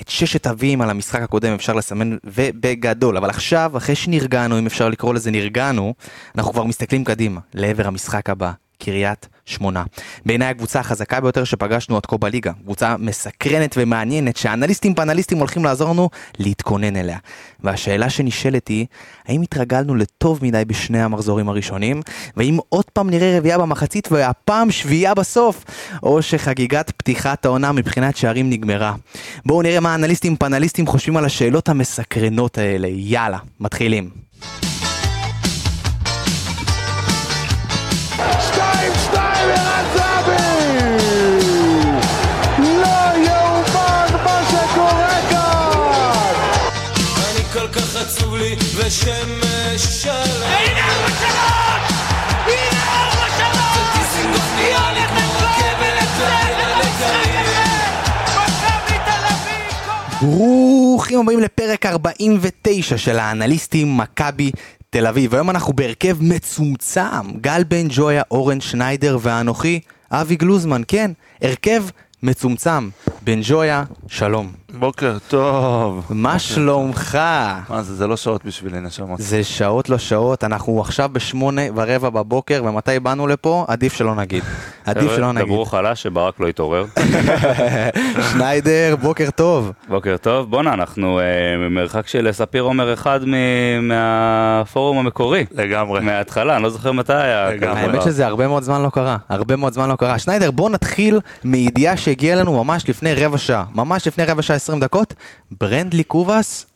את ששת אבים על המשחק הקודם אפשר לסמן ובגדול, אבל עכשיו, אחרי שנרגענו, אם אפשר לקרוא לזה נרגענו, אנחנו כבר מסתכלים קדימה, לעבר המשחק הבא, קריית שמונה. בעיניי הקבוצה החזקה ביותר שפגשנו עד כה בליגה. קבוצה מסקרנת ומעניינת שאנליסטים פאנליסטים הולכים לעזור לנו להתכונן אליה. והשאלה שנשאלת היא, האם התרגלנו לטוב מדי בשני המחזורים הראשונים? והאם עוד פעם נראה רביעייה במחצית והפעם שביעייה בסוף? או שחגיגת פתיחת העונה מבחינת שערים נגמרה? בואו נראה מה אנליסטים פאנליסטים חושבים על השאלות המסקרנות האלה. יאללה, מתחילים. ברוכים הבאים לפרק 49 של האנליסטים מכבי תל אביב. היום אנחנו בהרכב מצומצם. גל בן ג'ויה, אורן שניידר ואנוכי, אבי גלוזמן, כן, הרכב מצומצם. בן ג'ויה, שלום. בוקר טוב. מה שלומך? מה זה, זה לא שעות בשבילי נשמות. זה שעות לא שעות, אנחנו עכשיו בשמונה ורבע בבוקר, ומתי באנו לפה? עדיף שלא נגיד. עדיף שלא נגיד. דברו חלש שברק לא יתעורר. שניידר, בוקר טוב. בוקר טוב. בואנה, אנחנו אה, ממרחק של ספיר עומר אחד מהפורום המקורי. לגמרי. מההתחלה, אני לא זוכר מתי היה. לגמרי. האמת. שזה הרבה מאוד זמן לא קרה, הרבה מאוד זמן לא קרה. שניידר, בוא נתחיל מידיעה שהגיעה לנו ממש לפני רבע שעה, ממש לפני רבע שעה 20 דקות, ברנדלי קובאס,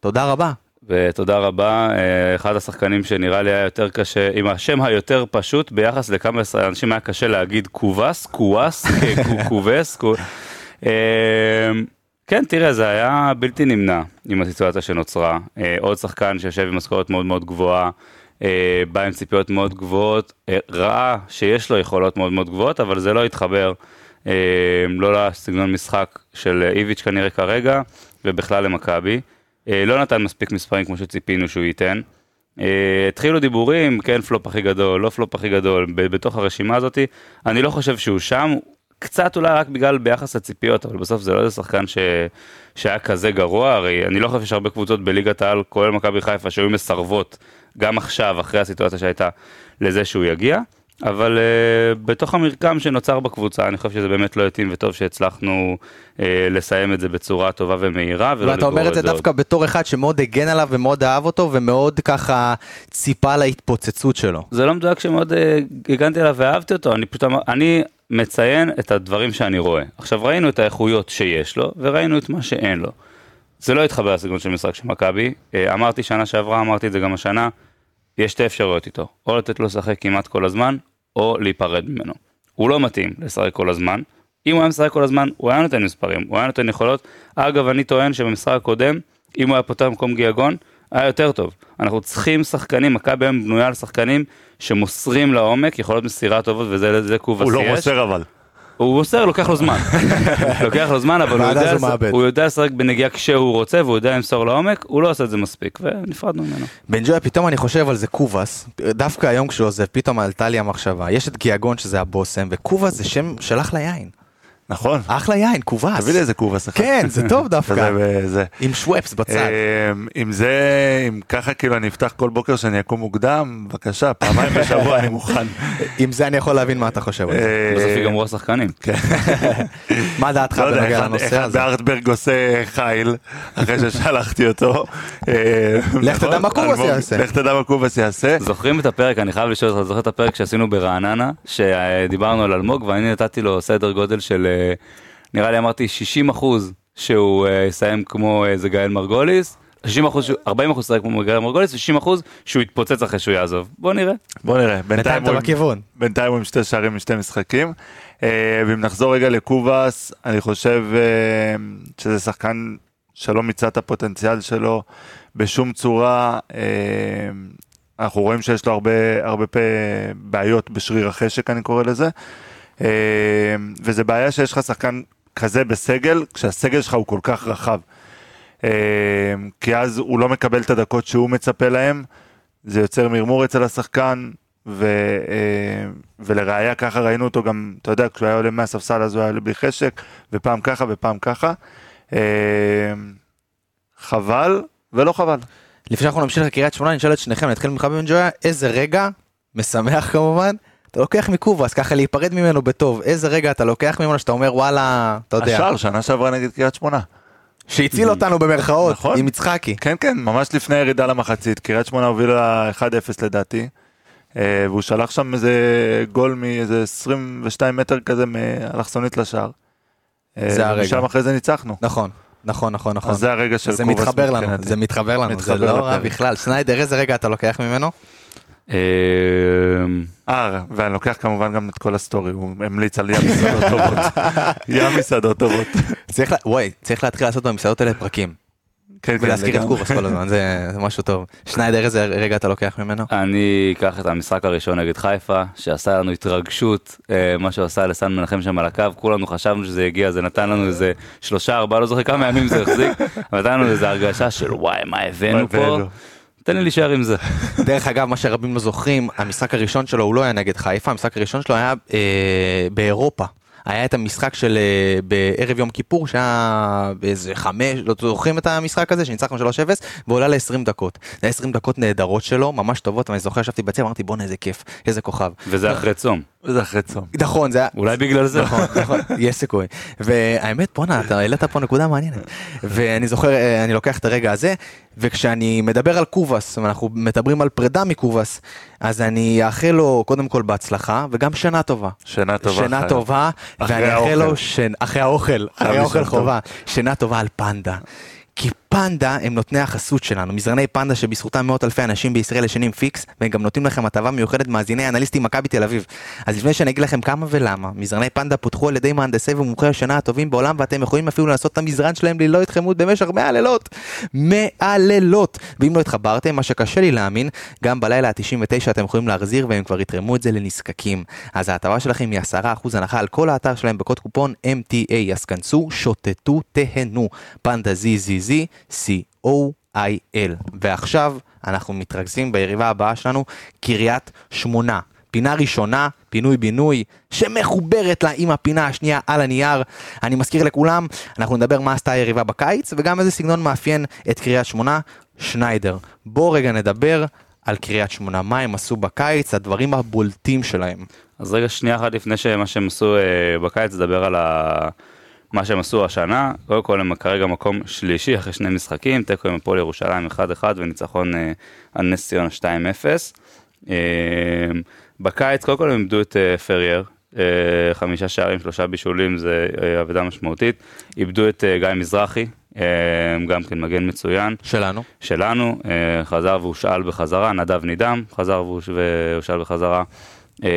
תודה רבה. ותודה רבה, אה, אחד השחקנים שנראה לי היה יותר קשה, עם השם היותר פשוט ביחס לכמה אנשים היה קשה להגיד קובס, קוואס, קו- קובס, קו- אה, כן, תראה, זה היה בלתי נמנע עם הסיטואציה שנוצרה. אה, עוד שחקן שיושב עם משכורת מאוד מאוד גבוהה, אה, בא עם ציפיות מאוד גבוהות, אה, ראה שיש לו יכולות מאוד מאוד גבוהות, אבל זה לא התחבר, אה, לא לסגנון משחק של איביץ' כנראה כרגע, ובכלל למכבי. אה, לא נתן מספיק מספרים כמו שציפינו שהוא ייתן. אה, התחילו דיבורים, כן פלופ הכי גדול, לא פלופ הכי גדול, בתוך הרשימה הזאת, אני לא חושב שהוא שם, קצת אולי רק בגלל ביחס לציפיות, אבל בסוף זה לא איזה שחקן ש... שהיה כזה גרוע, הרי אני לא חושב שיש הרבה קבוצות בליגת העל, כולל מכבי חיפה, שהיו מסרבות, גם עכשיו, אחרי הסיטואציה שהייתה, לזה שהוא יגיע. אבל uh, בתוך המרקם שנוצר בקבוצה, אני חושב שזה באמת לא התאים וטוב שהצלחנו uh, לסיים את זה בצורה טובה ומהירה. ולא ואתה אומר את זה. דווקא בתור אחד שמאוד הגן עליו ומאוד אהב אותו ומאוד ככה ציפה להתפוצצות שלו. זה לא מדויק שמאוד אה, הגנתי עליו ואהבתי אותו, אני פשוט אמר, אני מציין את הדברים שאני רואה. עכשיו ראינו את האיכויות שיש לו, וראינו את מה שאין לו. זה לא התחבר לסגנון של משחק של מכבי, אה, אמרתי שנה שעברה, אמרתי את זה גם השנה, יש שתי אפשרויות איתו, או לתת לו לשחק כמעט כל הזמן, או להיפרד ממנו. הוא לא מתאים לשחק כל הזמן, אם הוא היה משחק כל הזמן, הוא היה נותן מספרים, הוא היה נותן יכולות. אגב, אני טוען שבמשחק הקודם, אם הוא היה פותח במקום גיאגון, היה יותר טוב. אנחנו צריכים שחקנים, מכבי היום בנויה על שחקנים שמוסרים לעומק, יכולות מסירה טובות, וזה זה קובס הוא לא. מוסר אבל. הוא מוסר, לוקח לו זמן. לוקח לו זמן, אבל הוא יודע, הוא יודע לשחק בנגיעה כשהוא רוצה, והוא יודע למסור לעומק, הוא לא עושה את זה מספיק, ונפרדנו ממנו. בן ג'ויה, פתאום אני חושב על זה קובאס, דווקא היום כשהוא עוזב, פתאום עלתה לי המחשבה, יש את גיאגון שזה הבושם, וקובאס זה שם של אחלה יין. נכון. אחלה יין, קובאס. תביא לי איזה קובס אחד. כן, זה טוב דווקא. וזה. עם שוופס בצד. אם זה, אם ככה כאילו אני אפתח כל בוקר שאני אקום מוקדם, בבקשה, פעמיים בשבוע אני מוכן. עם זה אני יכול להבין מה אתה חושב על זה. בסוף אה, ייגמרו השחקנים. מה דעתך לא בנוגע לנושא אחד הזה? בארטברג עושה חיל, אחרי ששלחתי אותו. אה, לך תדע נכון? מה קובס יעשה. לך תדע מה קובס יעשה. זוכרים את הפרק, אני חייב לשאול אותך, זוכר את הפרק שעשינו ברעננה, שדיברנו על אלמוג, ואני נתתי לו סדר גודל של, אה, נראה לי אמרתי 60 אחוז שהוא אה, יסיים כמו איזה גאל מרגוליס, 60 אחוז, 40 אחוז יסיים כמו גאל מרגוליס, ו-60 אחוז שהוא יתפוצץ אחרי שהוא יעזוב. בוא נראה. בוא נראה, בינתיים אתה בכיוון. בינתיים הוא עם שתי שערים משתי משחקים. אה, ואם נחזור רגע לקובאס, אני חושב אה, שזה שחקן שלא מיצה את הפוטנציאל שלו בשום צורה. אה, אנחנו רואים שיש לו הרבה, הרבה פ... בעיות בשריר החשק, אני קורא לזה. אה, וזה בעיה שיש לך שחקן כזה בסגל, כשהסגל שלך הוא כל כך רחב. אה, כי אז הוא לא מקבל את הדקות שהוא מצפה להם, זה יוצר מרמור אצל השחקן, ו, אה, ולראיה ככה ראינו אותו גם, אתה יודע, כשהוא היה עולה מהספסל אז הוא היה עולה בלי חשק, ופעם ככה ופעם ככה. חבל ולא חבל. לפני שאנחנו נמשיך לקריית שמונה, אני אשאל את שניכם, נתחיל ממך בן ג'ויה, איזה רגע, משמח כמובן, אתה לוקח מקובאס, ככה להיפרד ממנו בטוב, איזה רגע אתה לוקח ממנו שאתה אומר וואלה, אתה יודע, השער שנה שעברה נגד קריית שמונה. שהציל אותנו במרכאות, נכון. עם יצחקי. כן, כן, ממש לפני הירידה למחצית, קריית שמונה הובילה 1-0 לדעתי, אה, והוא שלח שם איזה גול מאיזה 22 מטר כזה מאלכסונית לשער. אה, זה הרגע. ושם אחרי זה ניצחנו. נכון, נכון, נכון, נכון. אז זה הרגע של זה קובאס מתחבר לנו. זה מתחבר לנו, זה לא רע. בכלל. שניידר, איזה רגע אתה לוקח ממנו? אה, אה, ואני לוקח כמובן גם את כל ה story, הוא המליץ על ים מסעדות טובות. ים מסעדות טובות. וואי, צריך להתחיל לעשות במסעדות האלה פרקים, כן, כן, ולהזכיר את. קובאס כל הזמן, זה זה משהו טוב. שניידר, איזה רגע אתה לוקח ממנו? אני אקח את המשחק הראשון נגד חיפה, שעשה לנו התרגשות, אה, מה שהוא עשה לסן מנחם שם על הקו, כולנו חשבנו שזה יגיע, זה נתן לנו איזה שלושה, ארבעה, לא זוכר כמה ימים זה החזיק, אבל נתן לנו איזה הרגשה של וואי, מה הבאנו פה, הבאנו?" תן לי להישאר עם זה. דרך אגב, מה שרבים לא זוכרים, המשחק הראשון שלו הוא לא היה נגד חיפה, המשחק הראשון שלו היה אה, באירופה. היה את המשחק של אה, בערב יום כיפור שהיה באיזה חמש, לא זוכרים את המשחק הזה שניצחנו 3-0 ועולה ל-20 דקות. זה היה 20 דקות נהדרות שלו, ממש טובות, ואני זוכר ישבתי בצבע, אמרתי בואנה איזה כיף, איזה כוכב. וזה אחרי צום, וזה אחרי צום. נכון, זה היה... אולי בגלל זה. נכון, נכון, יש סיכוי. והאמת, בואנה, אתה העלית פה נקודה מעניינת. ואני זוכר, אה, אני לוקח את הרגע הזה, וכשאני מדבר על קובאס, ואנחנו מדברים על פרידה מקובאס, אז אני אאחל לו קודם כל בהצלחה, וגם שנה טובה. שנה טובה. שנה חיים. טובה, אחרי ואני אאחל. לו, שנ- אחרי האוכל, אחרי האוכל. חובה, שנה טובה על פנדה. כי פנדה הם נותני החסות שלנו, מזרני פנדה שבזכותם מאות אלפי אנשים בישראל ישנים פיקס, והם גם נותנים לכם הטבה מיוחדת מאזיני אנליסטים מכבי תל אביב. אז לפני שאני אגיד לכם כמה ולמה, מזרני פנדה פותחו על ידי מהנדסי ומומחי השינה הטובים בעולם, ואתם יכולים אפילו לנסות את המזרן שלהם ללא התחייבות במשך 100 לילות. 100 לילות! ואם לא התחברתם, מה שקשה לי להאמין, גם בלילה ה-99 אתם יכולים להחזיר והם כבר יתרמו את זה לנזקקים. אז ההטבה שלכם היא 10% הנחה על כל האתר שלהם בקוד קופון MTA, אז כנסו, שוטטו, תהנו. פנדה ZZZ, C-O-I-L. ועכשיו אנחנו מתרכזים ביריבה הבאה שלנו, קריית שמונה. פינה ראשונה, פינוי-בינוי, שמחוברת לה עם הפינה השנייה על הנייר. אני מזכיר לכולם, אנחנו נדבר מה עשתה היריבה בקיץ, וגם איזה סגנון מאפיין את קריית שמונה, שניידר. בואו רגע נדבר על קריית שמונה, מה הם עשו בקיץ, הדברים הבולטים שלהם. אז רגע שנייה אחת לפני שמה שהם עשו אה, בקיץ, נדבר על ה... מה שהם עשו השנה, קודם כל הם כרגע מקום שלישי אחרי שני משחקים, תיקו עם הפועל ירושלים 1-1 וניצחון אה, על נס ציונה 2-0. אה, בקיץ קודם כל הם איבדו את אה, פרייר, אה, חמישה שערים, שלושה בישולים, זה אה, אבדה משמעותית. איבדו את אה, גיא מזרחי, אה, גם כן מגן מצוין. שלנו. שלנו, אה, חזר והושאל בחזרה, נדב נידם, חזר והוש- והושאל בחזרה. אה,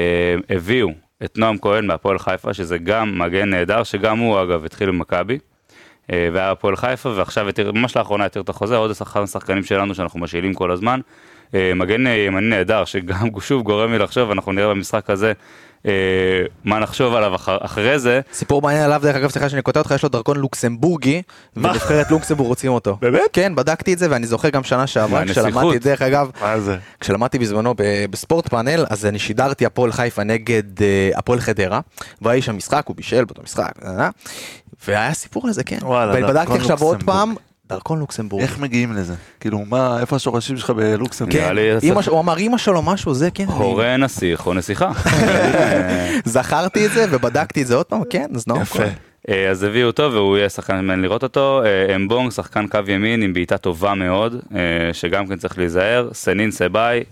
הביאו את נועם כהן מהפועל חיפה, שזה גם מגן נהדר, שגם הוא אגב התחיל במכבי. אה, והיה הפועל חיפה, ועכשיו התיר, ממש לאחרונה התיר את החוזה, עוד אחד השחקנים שלנו שאנחנו משאילים כל הזמן. אה, מגן אה, ימני נהדר, שגם שוב גורם לי לחשוב, אנחנו נראה במשחק הזה מה נחשוב עליו אחר, אחרי זה. סיפור מעניין עליו, דרך אגב, סליחה שאני קוטע אותך, יש לו דרכון לוקסמבורגי, ונבחרת לוקסמבורג רוצים אותו. באמת? כן, בדקתי את זה, ואני זוכר גם שנה שעברה. כשלמדתי, דרך אגב, זה? כשלמדתי בזמנו בספורט פאנל, אז אני שידרתי הפועל חיפה נגד אה, הפועל חדרה, והיה שם משחק, הוא בישל באותו משחק, אה, והיה סיפור לזה, כן. וואלה, ובדקתי עכשיו עוד. פעם, דרכון לוקסמבורג. איך מגיעים לזה? כאילו, מה, איפה השורשים שלך בלוקסמבורג? כן, אמא הוא אמר אמא שלו משהו, זה כן. הורה נסיך או נסיכה. זכרתי את זה ובדקתי את זה עוד פעם, כן, אז נאור יפה. אה, אז הביאו אותו והוא יהיה שחקן מעניין לראות אותו. אה, אמבונג, שחקן קו ימין עם בעיטה טובה מאוד, אה, שגם כן צריך להיזהר. סנין סבאי,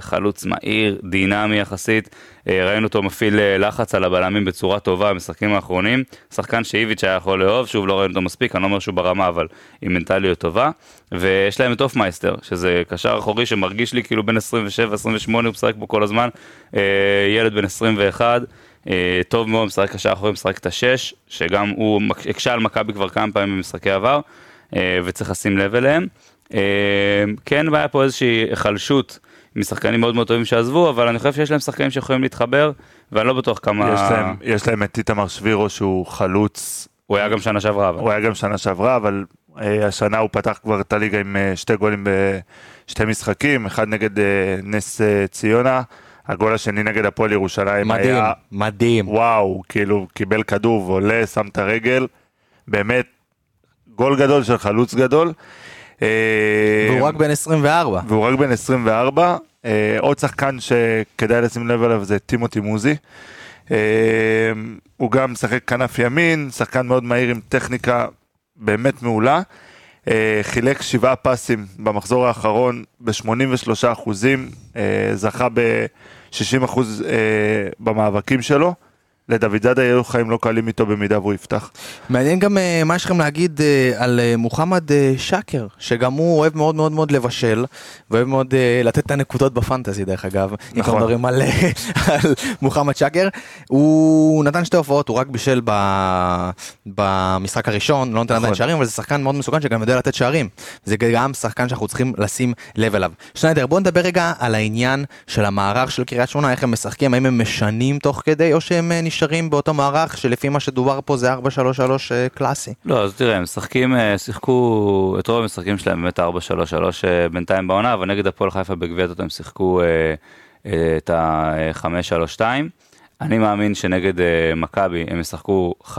חלוץ מהיר, דינמי יחסית. ראינו אותו מפעיל לחץ על הבלמים בצורה טובה במשחקים האחרונים. שחקן שאיביץ' היה יכול לאהוב, שוב לא ראינו אותו מספיק, אני לא אומר שהוא ברמה, אבל עם מנטליות טובה. ויש להם את אופמייסטר, שזה קשר אחורי שמרגיש לי כאילו בין 27-28, הוא משחק פה כל הזמן. ילד בן 21. אה, טוב מאוד, משחק קשר אחורי, משחק את השש, שגם הוא הקשה על מכבי כבר כמה פעמים במשחקי עבר, אה, וצריך לשים לב אליהם. אה, כן, היה פה איזושהי היחלשות משחקנים מאוד מאוד טובים שעזבו, אבל אני חושב שיש להם שחקנים שיכולים להתחבר, ואני לא בטוח כמה... יש להם- יש להם את איתמר שבירו שהוא חלוץ, הוא היה גם שנה שעברה, אבל... הוא היה גם שנה שעברה, אבל השנה הוא פתח כבר את הליגה עם שתי גולים בשתי משחקים, אחד נגד נס ציונה, הגול השני נגד הפועל ירושלים מדהים, היה מדהים. וואו, כאילו קיבל כדור ועולה, שם את הרגל, באמת גול גדול של חלוץ גדול. אה, והוא רק בן 24. והוא רק בן 24. אה, עוד שחקן שכדאי לשים לב אליו זה טימותי מוזי. אה, הוא גם משחק כנף ימין, שחקן מאוד מהיר עם טכניקה באמת מעולה. אה, חילק שבעה פסים במחזור האחרון ב-83 אחוזים, אה, זכה ב-60 אחוז אה, במאבקים שלו. לדוד זאדה יהיו חיים לא קלים איתו במידה והוא יפתח. מעניין גם אה, מה יש לכם להגיד אה, על אה, מוחמד שקר, שגם הוא אוהב מאוד מאוד מאוד לבשל, ואוהב מאוד לתת את הנקודות בפנטזי דרך אגב, אם נכון. אנחנו מדברים על, על מוחמד שקר. הוא נתן שתי הופעות, הוא רק בישל ב, במשחק הראשון, לא נותן עדיין נכון. שערים, אבל זה שחקן מאוד מסוכן שגם יודע לתת שערים. זה גם שחקן שאנחנו צריכים לשים לב אליו. שניידר, בוא נדבר רגע על העניין של המערך של קריית שמונה, איך הם משחקים, האם הם משנים תוך כדי, או שהם נשארים באותו מערך שלפי מה שדובר פה זה 4-3-3 אה, קלאסי. לא, אז תראה, הם משחקים, אה, שיחקו את רוב המשחקים שלהם באמת 4-3-3 אה, בינתיים בעונה, אבל נגד הפועל חיפה בגביע הטוטו הם שיחקו את ה-5-3-2. אני מאמין שנגד מכבי הם ישחקו 5-4-1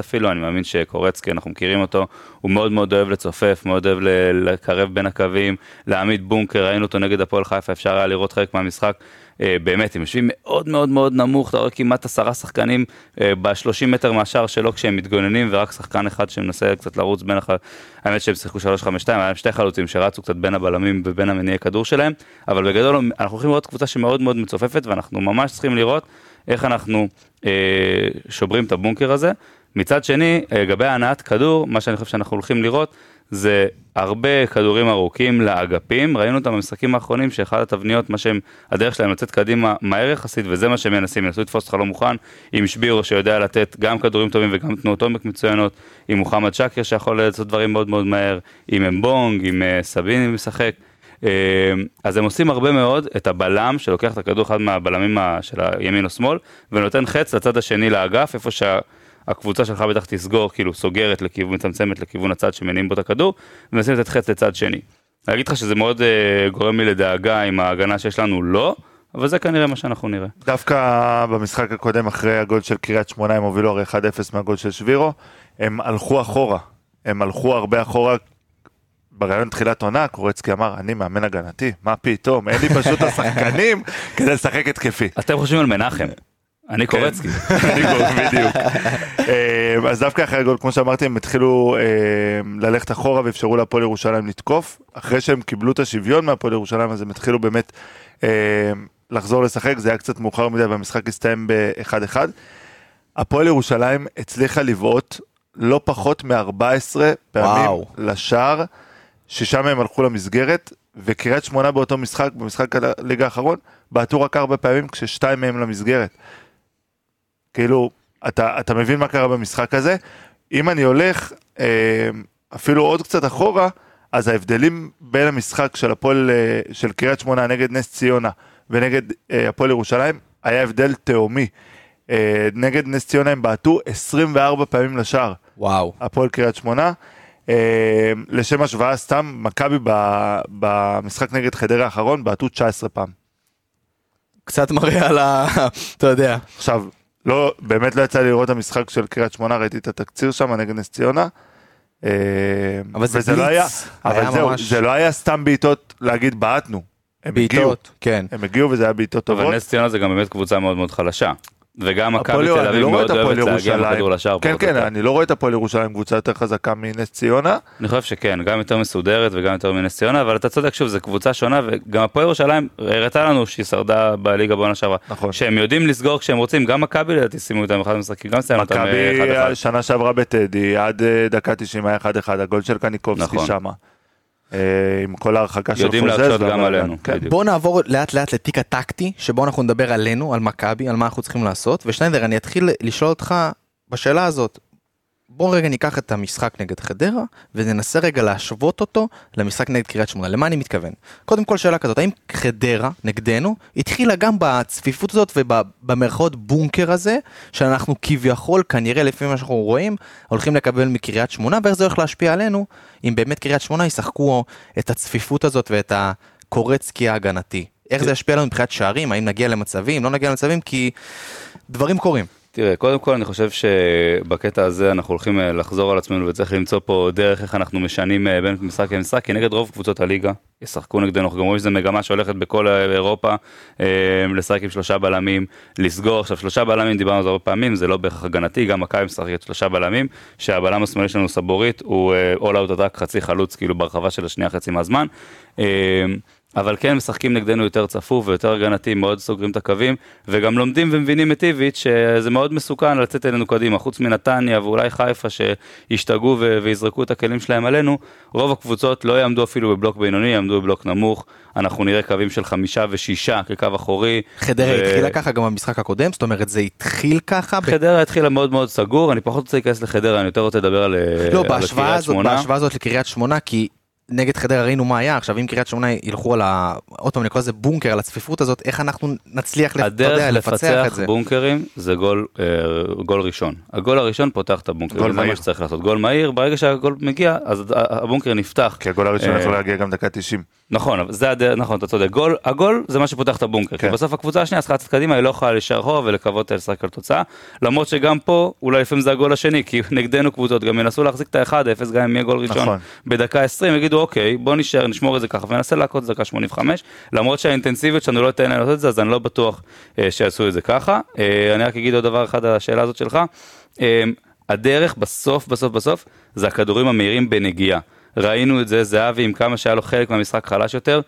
אפילו, אני מאמין שקורצקי, אנחנו מכירים אותו, הוא מאוד מאוד אוהב לצופף, מאוד אוהב לקרב בין הקווים, להעמיד בונקר, ראינו אותו נגד הפועל חיפה, אפשר היה לראות חלק מהמשחק. אה, באמת, הם יושבים מאוד מאוד מאוד נמוך, אתה רואה כמעט עשרה שחקנים אה, ב-30 מטר מהשער שלו כשהם מתגוננים, ורק שחקן אחד שמנסה קצת לרוץ בין הח... האמת שהם שיחקו 3-5-2, היה להם שתי חלוצים שרצו קצת בין הבלמים ובין המניעי כדור שלהם, אבל בגדול אנחנו הולכים לראות קבוצה שמאוד מאוד מצופפת, ואנחנו ממש צריכים לראות איך אנחנו אה, שוברים את הבונקר הזה. מצד שני, אה, לגבי הנעת כדור, מה שאני חושב שאנחנו הולכים לראות, זה הרבה כדורים ארוכים לאגפים, ראינו אותם במשחקים האחרונים שאחת התבניות, מה שהם, הדרך שלהם לצאת קדימה מהר יחסית, וזה מה שהם מנסים, ינסו לתפוס אותך לא מוכן, עם שבירו שיודע לתת גם כדורים טובים וגם תנועות עומק מצוינות, עם מוחמד שקר שיכול לעשות דברים מאוד מאוד מהר, עם אמבונג, עם אה, סביני משחק. אה, אז הם עושים הרבה מאוד את הבלם שלוקח את הכדור אחד מהבלמים של הימין או שמאל ונותן חץ לצד השני לאגף איפה שהקבוצה שלך בטח תסגור כאילו סוגרת לכיוון מצמצמת לכיוון הצד שמניעים בו את הכדור ומנסים לתת חץ לצד שני. להגיד לך שזה מאוד אה, גורם לי לדאגה עם ההגנה שיש לנו לא אבל זה כנראה מה שאנחנו נראה. דווקא במשחק הקודם אחרי הגול של קריית שמונה הם הובילו הרי 1-0 מהגול של שבירו, הם הלכו אחורה, הם הלכו הרבה אחורה. בראיון תחילת עונה קורצקי אמר אני מאמן הגנתי מה פתאום אין לי פשוט השחקנים כדי לשחק התקפי. אתם חושבים על מנחם, אני קורצקי. אני קורא, בדיוק. אה, אז דווקא אחרי הגול, כמו שאמרתי, הם התחילו אה, ללכת אחורה ואפשרו להפועל ירושלים לתקוף. אחרי שהם קיבלו את השוויון מהפועל ירושלים, אז הם התחילו באמת אה, לחזור לשחק, זה היה קצת מאוחר מדי והמשחק הסתיים ב-1-1. הפועל ירושלים הצליחה לבעוט לא פחות מ-14 פעמים וואו. לשער, שישה מהם הלכו למסגרת, וקריית שמונה באותו משחק, במשחק הליגה האחרון, בעטו רק ארבע פעמים כששתיים מהם למסגרת. כאילו, אתה, אתה מבין מה קרה במשחק הזה? אם אני הולך אה, אפילו עוד קצת אחורה, אז ההבדלים בין המשחק של הפועל, אה, של קריית שמונה נגד נס ציונה ונגד אה, הפועל ירושלים, היה הבדל תהומי. נגד נס ציונה הם בעטו 24 פעמים לשער, וואו. הפועל קריית שמונה. לשם השוואה סתם, מכבי במשחק נגד חדרה האחרון בעטו 19 פעם. קצת מראה על ה... אתה יודע. עכשיו, לא, באמת לא יצא לי לראות את המשחק של קריית שמונה, ראיתי את התקציר שם נגד נס ציונה. אה, אבל זה וזה לא בליץ. היה, אבל היה זהו, ממש- זה לא היה סתם בעיטות להגיד בעטנו. הם בעיטות, כן. הם הגיעו וזה היה בעיטות טובות. אבל נס ציונה זה גם באמת קבוצה מאוד מאוד חלשה. וגם מכבי תל אביב לא מאוד אוהבת להגיע. בכדור לשער. כן, כן. אני לא רואה את הפועל ירושלים קבוצה יותר חזקה מנס ציונה. אני חושב שכן, גם יותר מסודרת וגם יותר מנס ציונה, אבל אתה צודק, שוב, זו קבוצה שונה, וגם הפועל ירושלים הראתה לנו שהיא שרדה בליגה בעונה שעברה. נכון. שהם יודעים לסגור כשהם רוצים, גם מכבי לדעתי סיימו איתם אחד המשחקים, גם סיימו אותם מכבי אחד אחד. שנה שעברה בטדי, עד אה, דקה 90 היה 1-1, הגול של קניקובסקי נכון. שמה. אה, עם כל ההרחקה של יודעים חוזז. להקשות גם והבלגן. עלינו, כן. בואו נעבור לאט לאט לתיק הטקטי, שבו אנחנו נדבר עלינו, על מכבי, על מה אנחנו צריכים לעשות. ושניידר, אני אתחיל לשאול אותך בשאלה הזאת. בוא רגע ניקח את המשחק נגד חדרה, וננסה רגע להשוות אותו למשחק נגד קריית שמונה. למה אני מתכוון? קודם כל שאלה כזאת, האם חדרה נגדנו התחילה גם בצפיפות הזאת ובמרכאות בונקר הזה, שאנחנו כביכול, כנראה לפי מה שאנחנו רואים, הולכים לקבל מקריית שמונה, ואיך זה הולך להשפיע עלינו, אם באמת קריית שמונה ישחקו את הצפיפות הזאת ואת הקורצקי ההגנתי. איך זה ישפיע עלינו מבחינת שערים, האם נגיע למצבים, לא נגיע למצבים, כי דברים קורים. תראה, קודם כל אני חושב שבקטע הזה אנחנו הולכים אה, לחזור על עצמנו וצריך למצוא פה דרך איך אנחנו משנים אה, בין משחק למשחק, כי נגד רוב קבוצות הליגה ישחקו נגדנו, אנחנו גם רואים שזו מגמה שהולכת בכל אה, אירופה, לשחק עם שלושה בלמים, לסגור, עכשיו שלושה בלמים דיברנו על זה הרבה פעמים, זה לא בהכרח הגנתי, גם מכבי משחקת שלושה בלמים, שהבלם השמאלי שלנו סבורית, הוא אול אאוט רק חצי חלוץ כאילו ברחבה של השנייה חצי מהזמן. אה, אבל כן משחקים נגדנו יותר צפוף ויותר הגנתי, מאוד סוגרים את הקווים, וגם לומדים ומבינים את איביץ' שזה מאוד מסוכן לצאת אלינו קדימה, חוץ מנתניה ואולי חיפה שישתגעו ו- ויזרקו את הכלים שלהם עלינו, רוב הקבוצות לא יעמדו אפילו בבלוק בינוני, יעמדו בבלוק נמוך, אנחנו נראה קווים של חמישה ושישה כקו אחורי. חדרה ו- התחילה ככה גם במשחק הקודם, זאת אומרת זה התחיל ככה. ב- חדרה התחילה מאוד מאוד סגור, אני פחות רוצה להיכנס לחדרה, אני יותר רוצה לדבר על, לא, על בהשוואה קריית הזאת. בהשוואה הזאת לקריית שמונה, כי נגד חדרה ראינו מה היה, עכשיו אם קריית שמונה ילכו על ה... עוד פעם, אני קורא לזה בונקר, על הצפיפות הזאת, איך אנחנו נצליח, הדרך יודע, לפצח לפצח את זה. בונקרים זה גול, אה, גול ראשון. הגול הראשון פותח את הבונקר, גול זה מה מהיר. שצריך לעשות. גול מהיר, ברגע שהגול מגיע, אז הבונקר נפתח. כי הגול הראשון אה, יכול להגיע גם דקה 90. נכון, זה הדרך, נכון, אתה צודק. גול, הגול זה מה שפותח את הבונקר. כי כן. בסוף הקבוצה השנייה צריכה לצאת קדימה, היא לא יכולה להישאר אחורה ולקוות לשחק על תוצאה. למרות שגם פה, אולי לפעמים זה הגול השני, כי נגדנו קבוצות גם ינסו להחזיק את ה-1-0, גם אם יהיה גול ראשון נכון. בדקה 20, יגידו אוקיי, בוא נשאר, נשמור את זה ככה, וננסה להכות דקה 85. למרות שהאינטנסיביות שלנו לא תיתן להם לעשות את זה, אז אני לא בטוח אה, שיעשו את זה ככה. אה, אני רק אגיד עוד דבר אחד על השאלה הזאת שלך. אה, הדרך בסוף, בסוף, בסוף, זה הכדורים המהירים בנגיעה. ראינו את זה, זהבי עם כמה שהיה לו חלק מהמשחק חלש יותר.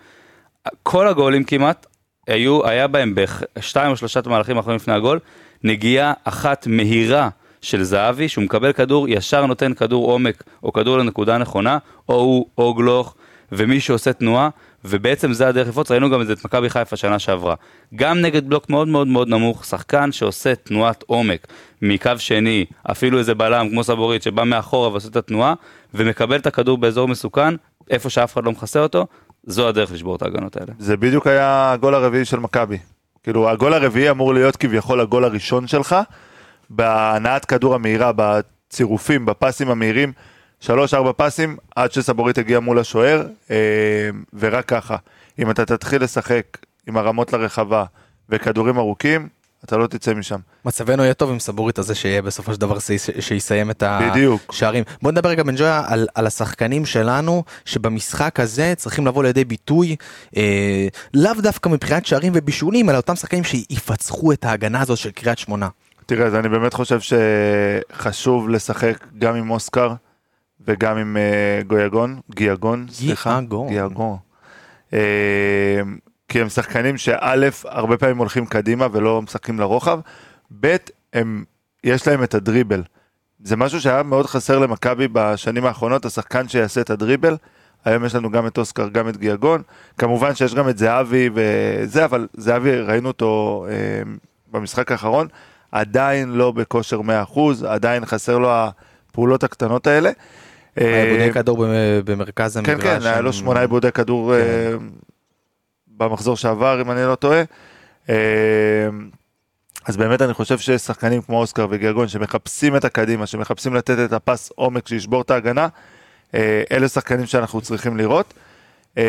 כל הגולים כמעט, היו, היה בהם בשתיים או שלושת המהלכים האחרונים לפני הגול, נגיעה אחת מהירה של זהבי, שהוא מקבל כדור, ישר נותן כדור עומק, או כדור לנקודה נכונה, או הוא, או גלוך, ומי שעושה תנועה, ובעצם זה הדרך לפרוץ, ראינו גם את זה את מכבי חיפה שנה שעברה. גם נגד בלוק מאוד מאוד מאוד נמוך, שחקן שעושה תנועת עומק מקו שני, אפילו איזה בלם כמו סבורית שבא מאחורה ועושה את התנועה, ומקבל את הכדור באזור מסוכן, איפה שאף אחד לא מכסה אותו, זו הדרך לשבור את ההגנות האלה. זה בדיוק היה הגול הרביעי של מכבי. כאילו, הגול הרביעי אמור להיות כביכול הגול הראשון שלך, בהנעת כדור המהירה, בצירופים, בפסים המהירים, שלוש ארבע פסים, עד שסבורית הגיע מול השוער, אה, ורק ככה. אם אתה תתחיל לשחק עם הרמות לרחבה וכדורים ארוכים, אתה לא תצא משם. מצבנו יהיה טוב עם סבורית הזה שיהיה בסופו של דבר שי- שיסיים את בדיוק. השערים. בוא נדבר רגע בן ג'ויה על, על השחקנים שלנו שבמשחק הזה צריכים לבוא לידי ביטוי אה, לאו דווקא מבחינת שערים ובישולים אלא אותם שחקנים שיפצחו את ההגנה הזאת של קריית שמונה. תראה, אז אני באמת חושב שחשוב לשחק גם עם אוסקר וגם עם אה, גויגון, גיאגון, סליחה. גיאגון. אה, כי הם שחקנים שא', הרבה פעמים הולכים קדימה ולא משחקים לרוחב, ב', הם, יש להם את הדריבל. זה משהו שהיה מאוד חסר למכבי בשנים האחרונות, השחקן שיעשה את הדריבל. היום יש לנו גם את אוסקר, גם את גיאגון. כמובן שיש גם את זהבי וזה, אבל זהבי, ראינו אותו אה, במשחק האחרון, עדיין לא בכושר 100%, עדיין חסר לו הפעולות הקטנות האלה. אה, עיבודי כדור במ- במרכז כן, המגרש. כן, היה לו שמונה עיבודי כדור אה, במחזור שעבר, אם אני לא טועה. אה, אז באמת אני חושב ששחקנים כמו אוסקר וגיאגון שמחפשים את הקדימה, שמחפשים לתת את הפס עומק שישבור את ההגנה, אה, אלה שחקנים שאנחנו צריכים לראות. אה,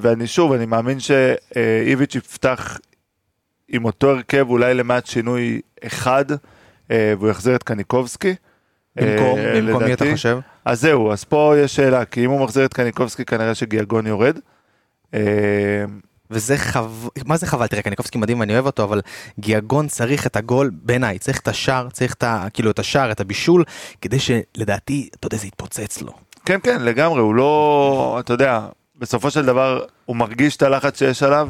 ואני שוב, אני מאמין שאיביץ' יפתח עם אותו הרכב אולי למעט שינוי אחד, אה, והוא יחזיר את קניקובסקי. במקום, אה, במקום מי אתה. חושב? אז זהו, אז פה יש שאלה, כי אם הוא מחזיר את קניקובסקי כנראה שגיאגון יורד. אה, וזה חב... מה זה חבל? תראה, קניקובסקי מדהים ואני אוהב אותו, אבל גיאגון צריך את הגול בעיניי, צריך את השער, צריך את ה... כאילו את השער, את הבישול, כדי שלדעתי, אתה יודע, זה יתפוצץ לו. כן, כן, לגמרי, הוא לא, אתה יודע, בסופו של דבר הוא מרגיש את הלחץ שיש עליו,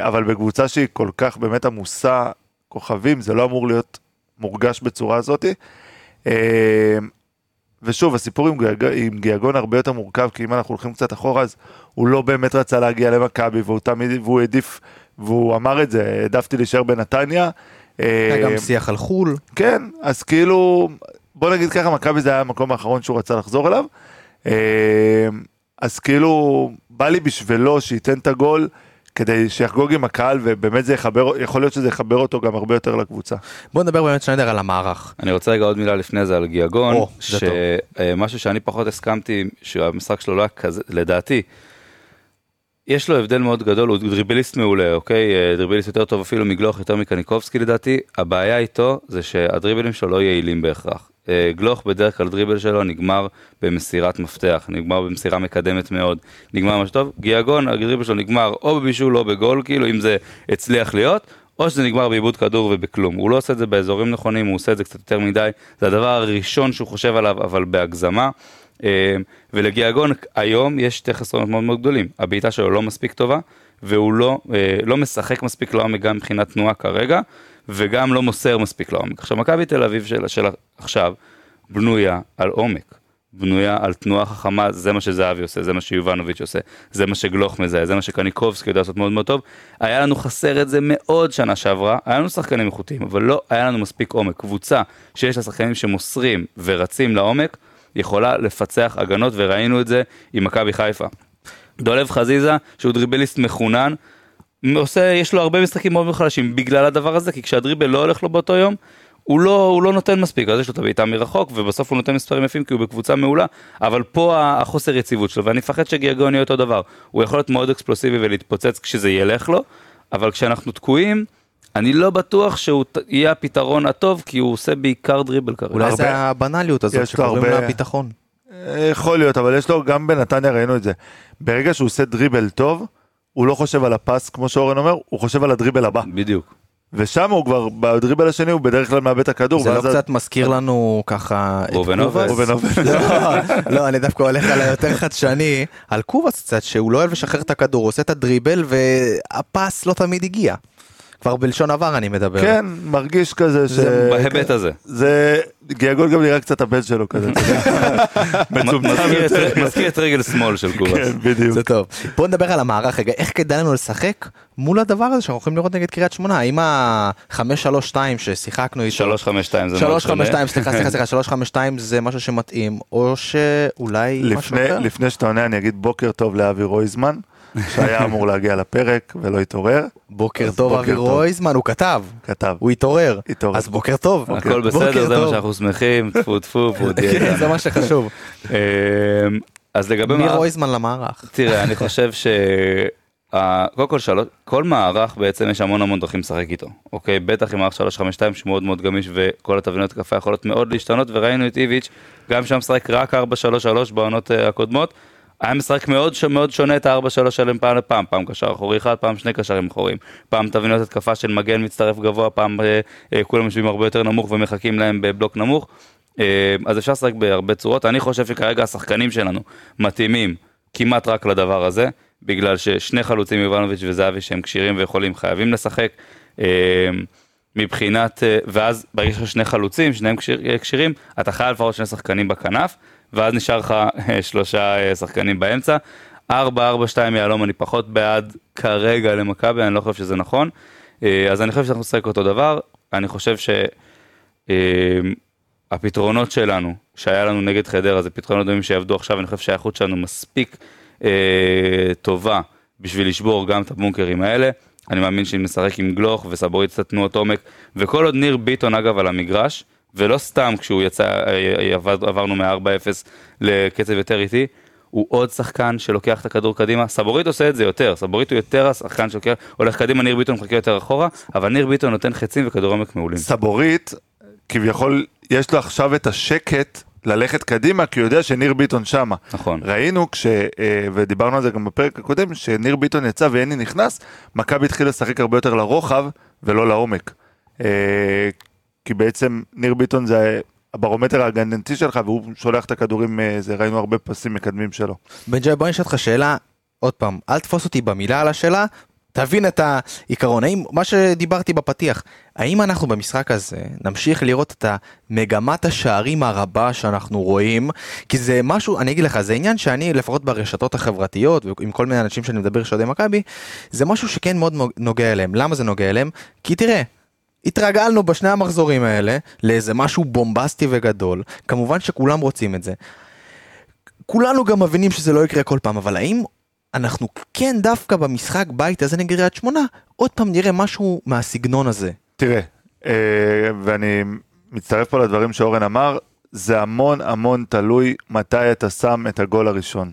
אבל בקבוצה שהיא כל כך באמת עמוסה כוכבים, זה לא אמור להיות מורגש בצורה הזאת. אה, ושוב, הסיפור עם, גיאג... עם גיאגון הרבה יותר מורכב, כי אם אנחנו הולכים קצת אחורה, אז הוא לא באמת רצה להגיע למכבי, והוא תמיד, והוא העדיף, והוא אמר את זה, העדפתי להישאר בנתניה. היה אה, גם שיח על חו"ל, כן, אז כאילו, בוא נגיד ככה, מכבי זה היה המקום האחרון שהוא רצה לחזור אליו. אה, אז כאילו, בא לי בשבילו שייתן את הגול, כדי שיחגוג עם הקהל, ובאמת זה יחבר, יכול להיות שזה יחבר אותו גם הרבה יותר לקבוצה. בוא נדבר באמת שניידר על המערך. אני רוצה רגע עוד מילה לפני זה על גיאגון, או. שמשהו שאני פחות הסכמתי, שהמשחק שלו לא היה כזה, לדעתי, יש לו הבדל מאוד גדול, הוא דריבליסט מעולה, אוקיי? אה, דריבליסט יותר טוב אפילו מגלוך, יותר מקניקובסקי לדעתי. הבעיה איתו זה שהדריבלים שלו לא יעילים בהכרח. אה, גלוך בדרך כלל דריבל שלו נגמר במסירת מפתח, נגמר במסירה מקדמת מאוד, נגמר ממש טוב. גיאגון, הדריבל שלו נגמר או בבישול או בגול, כאילו אם זה הצליח להיות, או שזה נגמר בעיבוד כדור ובכלום. הוא לא עושה את זה באזורים נכונים, הוא עושה את זה קצת יותר מדי. זה הדבר הראשון שהוא חושב עליו, אבל בהגזמה. אה, ולגיאגון היום יש שתי חסרונות מאוד מאוד גדולים. הבעיטה שלו לא מספיק טובה, והוא לא, אה, לא משחק מספיק לעומק גם מבחינת תנועה כרגע, וגם לא מוסר מספיק לעומק. עכשיו, מכבי תל אביב של, של עכשיו בנויה על עומק. בנויה על תנועה חכמה, זה מה שזהבי עושה, זה מה שיובנוביץ' עושה, זה מה שגלוך מזהה, זה מה שקניקובסקי יודע לעשות מאוד מאוד טוב. היה לנו חסר את זה מאוד שנה שעברה, היה לנו שחקנים איכותיים, אבל לא היה לנו מספיק עומק. קבוצה שיש לה שחקנים שמוסרים ורצים לעומק, יכולה לפצח הגנות, וראינו את זה עם מכבי חיפה. דולב חזיזה, שהוא דריבליסט מחונן, עושה, יש לו הרבה משחקים מאוד חלשים בגלל הדבר הזה, כי כשהדריבל לא הולך לו באותו יום, הוא לא, הוא לא נותן מספיק, אז יש לו את הבעיטה מרחוק, ובסוף הוא נותן מספרים יפים כי הוא בקבוצה מעולה, אבל פה החוסר יציבות שלו, ואני מפחד שגיאגון יהיה אותו דבר. הוא יכול להיות מאוד אקספלוסיבי ולהתפוצץ כשזה ילך לו, אבל כשאנחנו תקועים, אני לא בטוח שהוא יהיה הפתרון הטוב, כי הוא עושה בעיקר דריבל כרגע. אולי זה הרבה- הבנאליות הזאת שקוראים הרבה- לה ביטחון. אה, יכול להיות, אבל יש לו, גם בנתניה ראינו את זה. ברגע שהוא עושה דריבל טוב, הוא לא חושב על הפס, כמו שאורן אומר, הוא חושב על הדריבל הבא. בדיוק. ושם הוא כבר, בדריבל השני הוא בדרך כלל מאבד את הכדור. זה לא ואז- קצת מזכיר לנו ככה את. ראובן עובד. לא, לא, אני דווקא הולך על היותר חדשני, על קובאס קצת, שהוא לא אוהב לשחרר את הכדור, הוא עושה את הדריבל והפס לא תמיד הגיע. כבר בלשון עבר אני מדבר. כן, מרגיש כזה ש... זה בהיבט הזה. זה, גיאגול גם נראה קצת הבן שלו כזה, מזכיר את- רגל שמאל של קובאס. כן, בדיוק. זה טוב. בוא נדבר על המערך רגע, איך כדאי לנו לשחק מול הדבר הזה שאנחנו יכולים לראות נגד קריית שמונה? האם ה-5-3-2 ששיחקנו איתו, 352 זה מאוד 352, סליחה, סליחה, סליחה, 352 זה משהו שמתאים, או שאולי משהו לפני, אחר? לפני שאתה עונה אני אגיד בוקר טוב לאבי רויזמן, שהיה אמור להגיע לפרק ולא התעורר, בוקר טוב אבי. רויזמן, הוא כתב, כתב. הוא התעורר, התעורר. אז בוקר טוב. הכל בסדר, זה מה. שאנחנו שמחים, טפו טפו, תהיה כן. זה מה שחשוב. אמ, אז לגבי מי רויזמן למערך? תראה, אני חושב ש... קודם כל, שלוש, כל מערך בעצם יש המון המון דרכים לשחק איתו, אוקיי? בטח עם מערך 352 שמאוד מאוד גמיש וכל התבניות התקפה יכולות מאוד להשתנות וראינו את איביץ' גם שם משחק רק 4-3-3 בעונות אה, הקודמות. היה משחק מאוד, מאוד שונה את ה-4-3 שלהם פעם לפעם, פעם קשר אחורי אחד, פעם שני קשרים אחוריים, פעם תבניות התקפה של מגן מצטרף גבוה, פעם אה, אה, כולם יושבים הרבה יותר נמוך ומחכים להם בבלוק נמוך. אה, אז אפשר לשחק בהרבה צורות, אני חושב שכרגע השחקנים שלנו מתאימים כמעט רק לדבר הזה, בגלל ששני חלוצים, יובנוביץ' וזהבי, שהם כשירים ויכולים, חייבים לשחק. אה, מבחינת, אה, ואז ברגע שיש שני חלוצים, שניהם אה, כשירים, אתה חייב לפחות שני שחקנים בכנף, ואז נשאר לך אה, שלושה אה, שחקנים באמצע. 4-4-2 יהלום אני פחות בעד כרגע למכבי, אני לא חושב שזה נכון. אה, אז אני חושב שאנחנו נשחק אותו דבר, אני חושב ש... אה, הפתרונות שלנו, שהיה לנו נגד חדרה, זה פתרונות דומים שיעבדו עכשיו, אני חושב שהאיכות שלנו מספיק טובה בשביל לשבור גם את הבונקרים האלה. אני מאמין שאם נשחק עם גלוך וסבורית קצת תנועות עומק, וכל עוד ניר ביטון אגב על המגרש, ולא סתם כשהוא יצא, אה, עבר, עברנו מ-4-0 לקצב יותר איטי, הוא עוד שחקן שלוקח את הכדור קדימה, סבורית עושה את זה יותר, סבורית הוא יותר השחקן שלוקח, הולך קדימה, ניר ביטון מחכה יותר אחורה, אבל ניר ביטון נותן חצים וכדור עומק מעולים. סבורית, כביכול, יש לו עכשיו את השקט ללכת קדימה, כי הוא יודע שניר ביטון שמה. נכון. ראינו כש... אה, ודיברנו על זה גם בפרק הקודם, שניר ביטון יצא והני נכנס, מכבי התחיל לשחק הרבה יותר לרוחב ולא לעומק. כי בעצם ניר ביטון זה הברומטר ההגנתי שלך, והוא שולח את הכדורים, אה, זה ראינו הרבה פסים מקדמים שלו. בן ג'וי בוא נשאל אותך שאלה, עוד פעם, אל תפוס אותי במילה על השאלה, תבין את העיקרון, האם, מה שדיברתי בפתיח, האם אנחנו במשחק הזה נמשיך לראות את המגמת השערים הרבה שאנחנו רואים, כי זה משהו, אני אגיד לך, זה עניין שאני לפחות ברשתות החברתיות ועם כל מיני אנשים שאני מדבר שאוהדי מכבי, זה משהו שכן מאוד נוגע אליהם, למה זה נוגע אליהם? כי תראה, התרגלנו בשני המחזורים האלה לאיזה משהו בומבסטי וגדול, כמובן שכולם רוצים את זה. כולנו גם מבינים שזה לא יקרה כל פעם, אבל האם אנחנו כן דווקא במשחק בית הזה נגד קריית שמונה, עוד פעם נראה משהו מהסגנון הזה. תראה, אה, ואני מצטרף פה לדברים שאורן אמר, זה המון המון תלוי מתי אתה שם את הגול הראשון.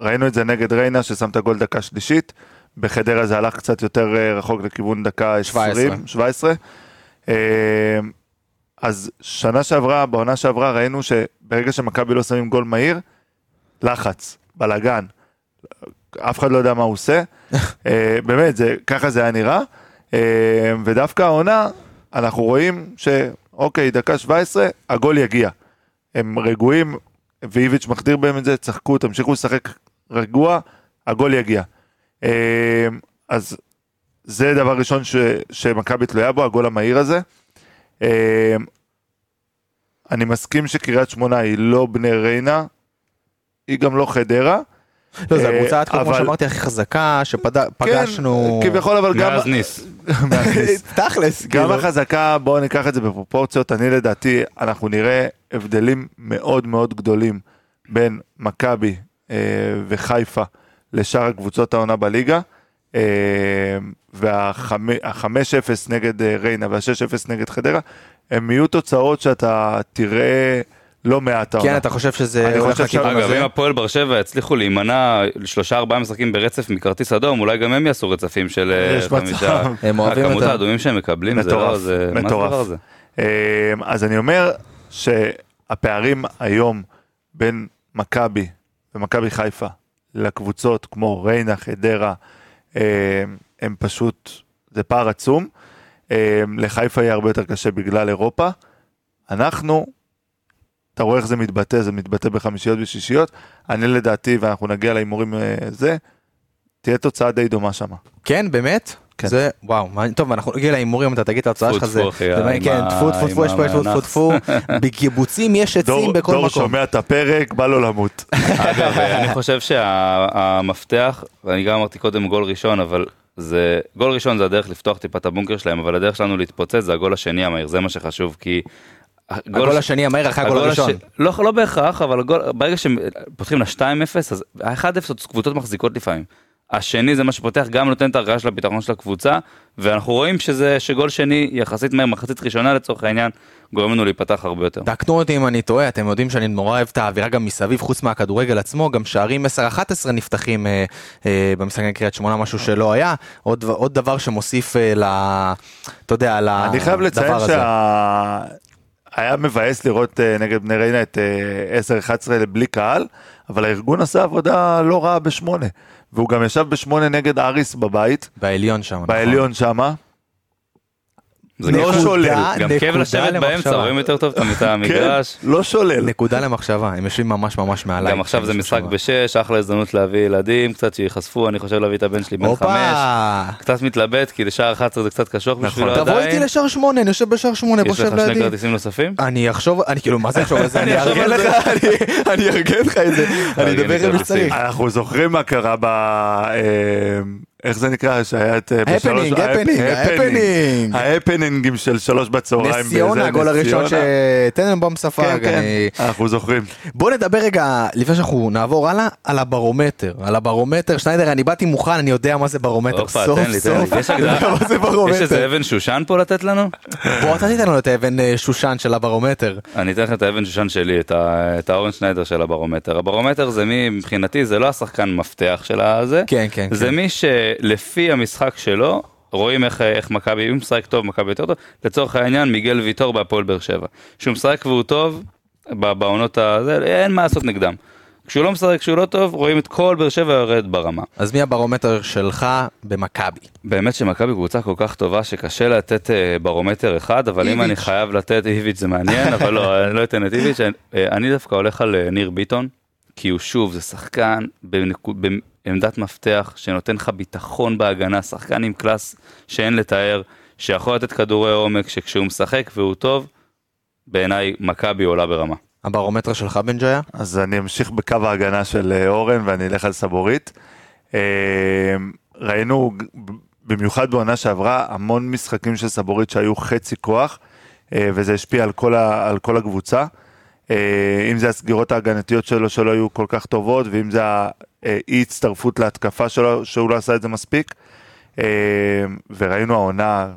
ראינו את זה נגד ריינה ששם את הגול דקה שלישית, בחדרה זה הלך קצת יותר אה, רחוק לכיוון דקה 20, 17. 17. אה, אז שנה שעברה, בעונה שעברה ראינו שברגע שמכבי לא שמים גול מהיר, לחץ, בלאגן, אף אחד לא יודע מה הוא עושה, אה, באמת, זה, ככה זה היה נראה, אה, ודווקא העונה, אנחנו רואים שאוקיי, דקה 17, הגול יגיע. הם רגועים, ואיביץ' מחדיר בהם את זה, צחקו, תמשיכו לשחק רגוע, הגול יגיע. אה, אז זה דבר ראשון ש, שמכבי תלויה בו, הגול המהיר הזה. אה, אני מסכים שקריית שמונה היא לא בני ריינה, היא גם לא חדרה. לא, זו אה, הקבוצה, עד כה, כמו שאמרתי, הכי חזקה, שפגשנו... כן, כביכול, אבל גם... מאז ניס. תכלס, גם כאילו. החזקה, בואו ניקח את זה בפרופורציות, אני לדעתי, אנחנו נראה הבדלים מאוד מאוד גדולים בין מכבי אה, וחיפה לשאר הקבוצות העונה בליגה, אה, וה-5-0 נגד אה, ריינה וה-6-0 נגד חדרה, הם יהיו תוצאות שאתה תראה לא מעט העונה. כן, אתה חושב שזה אני הולך חושב לכיוון אגב, הזה? אם הפועל באר שבע יצליחו להימנע שלושה ארבעה משחקים ברצף מכרטיס אדום, אולי גם הם יעשו רצפים של אה. חמישה. הם אוהבים הכמות את ה- האדומים שהם מקבלים, זה מטורף, לא, זה... מטורף. אמ, אז אני אומר שהפערים היום בין מכבי ומכבי חיפה לקבוצות כמו ריינה, חדרה, אמ, הם פשוט, זה פער עצום. אמ, לחיפה יהיה הרבה יותר קשה בגלל אירופה. אנחנו, אתה רואה איך זה מתבטא, זה מתבטא בחמישיות ושישיות. אני לדעתי, ואנחנו נגיע להימורים אה, זה, תהיה תוצאה די דומה שמה. כן, באמת? כן. זה, וואו, מה- טוב, אנחנו נגיע להימורים, אתה תגיד את ההוצאה שלך, זה, כן, טפו טפו טפו, יש פה, יש פה טפו. טפו, בקיבוצים יש עצים דור, בכל דור מקום. שומע את הפרק, בא לו למות. אגב, אני חושב שהמפתח, ואני גם אמרתי קודם גול ראשון, אבל זה, גול ראשון זה הדרך לפתוח טיפה את הבונקר שלהם, אבל הדרך שלנו להתפוצץ זה הגול השני המהיר, זה מה שחשוב, כי... הגול השני המהיר אחרי הגול הראשון. לא, לא בהכרח, אבל הגול, ברגע שפותחים ל-2-0, אז ה-1-0 זאת קבוצות מחזיקות לפעמים. השני זה מה שפותח, גם נותן את ההרגשה של הביטחון של הקבוצה, ואנחנו רואים שזה, שגול שני יחסית מהר, מחצית ראשונה לצורך העניין, גורם לנו להיפתח הרבה יותר. תקנו אותי אם אני טועה, אתם יודעים שאני נורא אוהב את האווירה גם מסביב, חוץ מהכדורגל עצמו, גם שערים 10-11 נפתחים אה, אה, במשחק נגד קריית שמונה, משהו שלא היה. עוד, דבר- עוד דבר שמוסיף אה, ל... אתה יודע, לדבר הזה. אני חייב לציין שהיה מבאס לראות אה, נגד בני ריינה את אה, 10-11 בלי קהל, אבל הארגון עשה עבודה לא רעה בשמונה. והוא גם ישב בשמונה נגד אריס בבית, בעליון שם. נכון. בעליון שמה. זה לא שולל. גם כיף לשבת באמצע. רואים יותר טוב את המגרש. כן, לא שולל. נקודה למחשבה, הם יושבים ממש ממש מעליי. גם עכשיו זה משחק. בשש, אחלה הזדמנות להביא ילדים קצת שייחשפו, אני חושב להביא את הבן שלי בן! חמש. קצת מתלבט, כי לשער 11 זה קצת קשוח בשבילו תבוא איתי עדיין. לשער שמונה, אני יושב בשער שמונה, בוא יש לך שב שני לידי. כרטיסים נוספים? אני אחשוב, אני כאילו, מה זה אחשוב על זה? אני אחשוב אארגן על לך, אני- אני אארגן לך את זה, אני ארגן אדבר עם מי. שצריך. אנחנו זוכרים מה קרה ב... אה, איך זה נקרא? שהיה את... הפנינג, הפנינג, הפנינג. ההפנינגים של שלוש בצהריים. נס ציונה, בזה, הגול הראשון ציונה. שטננבאום ספג. כן, כן, אנחנו זוכרים. בוא נדבר רגע, לפני שאנחנו נעבור הלאה, על הברומטר. על הברומטר, שניידר, אני באתי מוכן, אני יודע מה זה ברומטר. סוף. סוף, יש איזה. אבן שושן פה לתת לנו? בוא, אתה תיתן לנו את האבן אה, שושן של הברומטר. אני אתן לך את האבן שושן שלי, את האורן שניידר של הברומטר. הברומטר זה מי, מבחינתי, זה לא השחקן מפתח של הזה. כן, כן, זה כן. מי שלפי המשחק שלו, רואים איך, איך מכבי, אם משחק טוב, מכבי יותר טוב. לצורך העניין, מיגל ויטור בהפועל באר שבע. כשהוא משחק והוא טוב, בעונות הזה, אין מה לעשות נגדם. כשהוא לא משחק, כשהוא לא טוב, רואים את כל באר שבע יורד ברמה. אז מי הברומטר שלך במכבי? באמת שמכבי קבוצה כל כך טובה שקשה לתת אה, ברומטר אחד, אבל אם אני. חייב לתת איביץ' זה מעניין, אבל לא, אני לא אתן את איביץ', אני- אה, דווקא הולך על אה, ניר ביטון, כי הוא שוב, זה שחקן בעמדת מפתח, שנותן לך ביטחון בהגנה, שחקן עם קלאס שאין לתאר, שיכול לתת כדורי עומק, שכשהוא משחק והוא טוב, בעיניי מכבי עולה ברמה. הברומטר שלך בן ג'יה? אז אני אמשיך בקו ההגנה של אה, אורן ואני אלך על סבורית. אה, ראינו במיוחד בעונה שעברה המון משחקים של סבורית שהיו חצי כוח אה, וזה השפיע על כל, ה, על כל הקבוצה. אה, אם זה הסגירות ההגנתיות שלו שלא היו כל כך טובות ואם זה האי הצטרפות להתקפה שלו שהוא לא עשה את זה מספיק. אה, וראינו העונה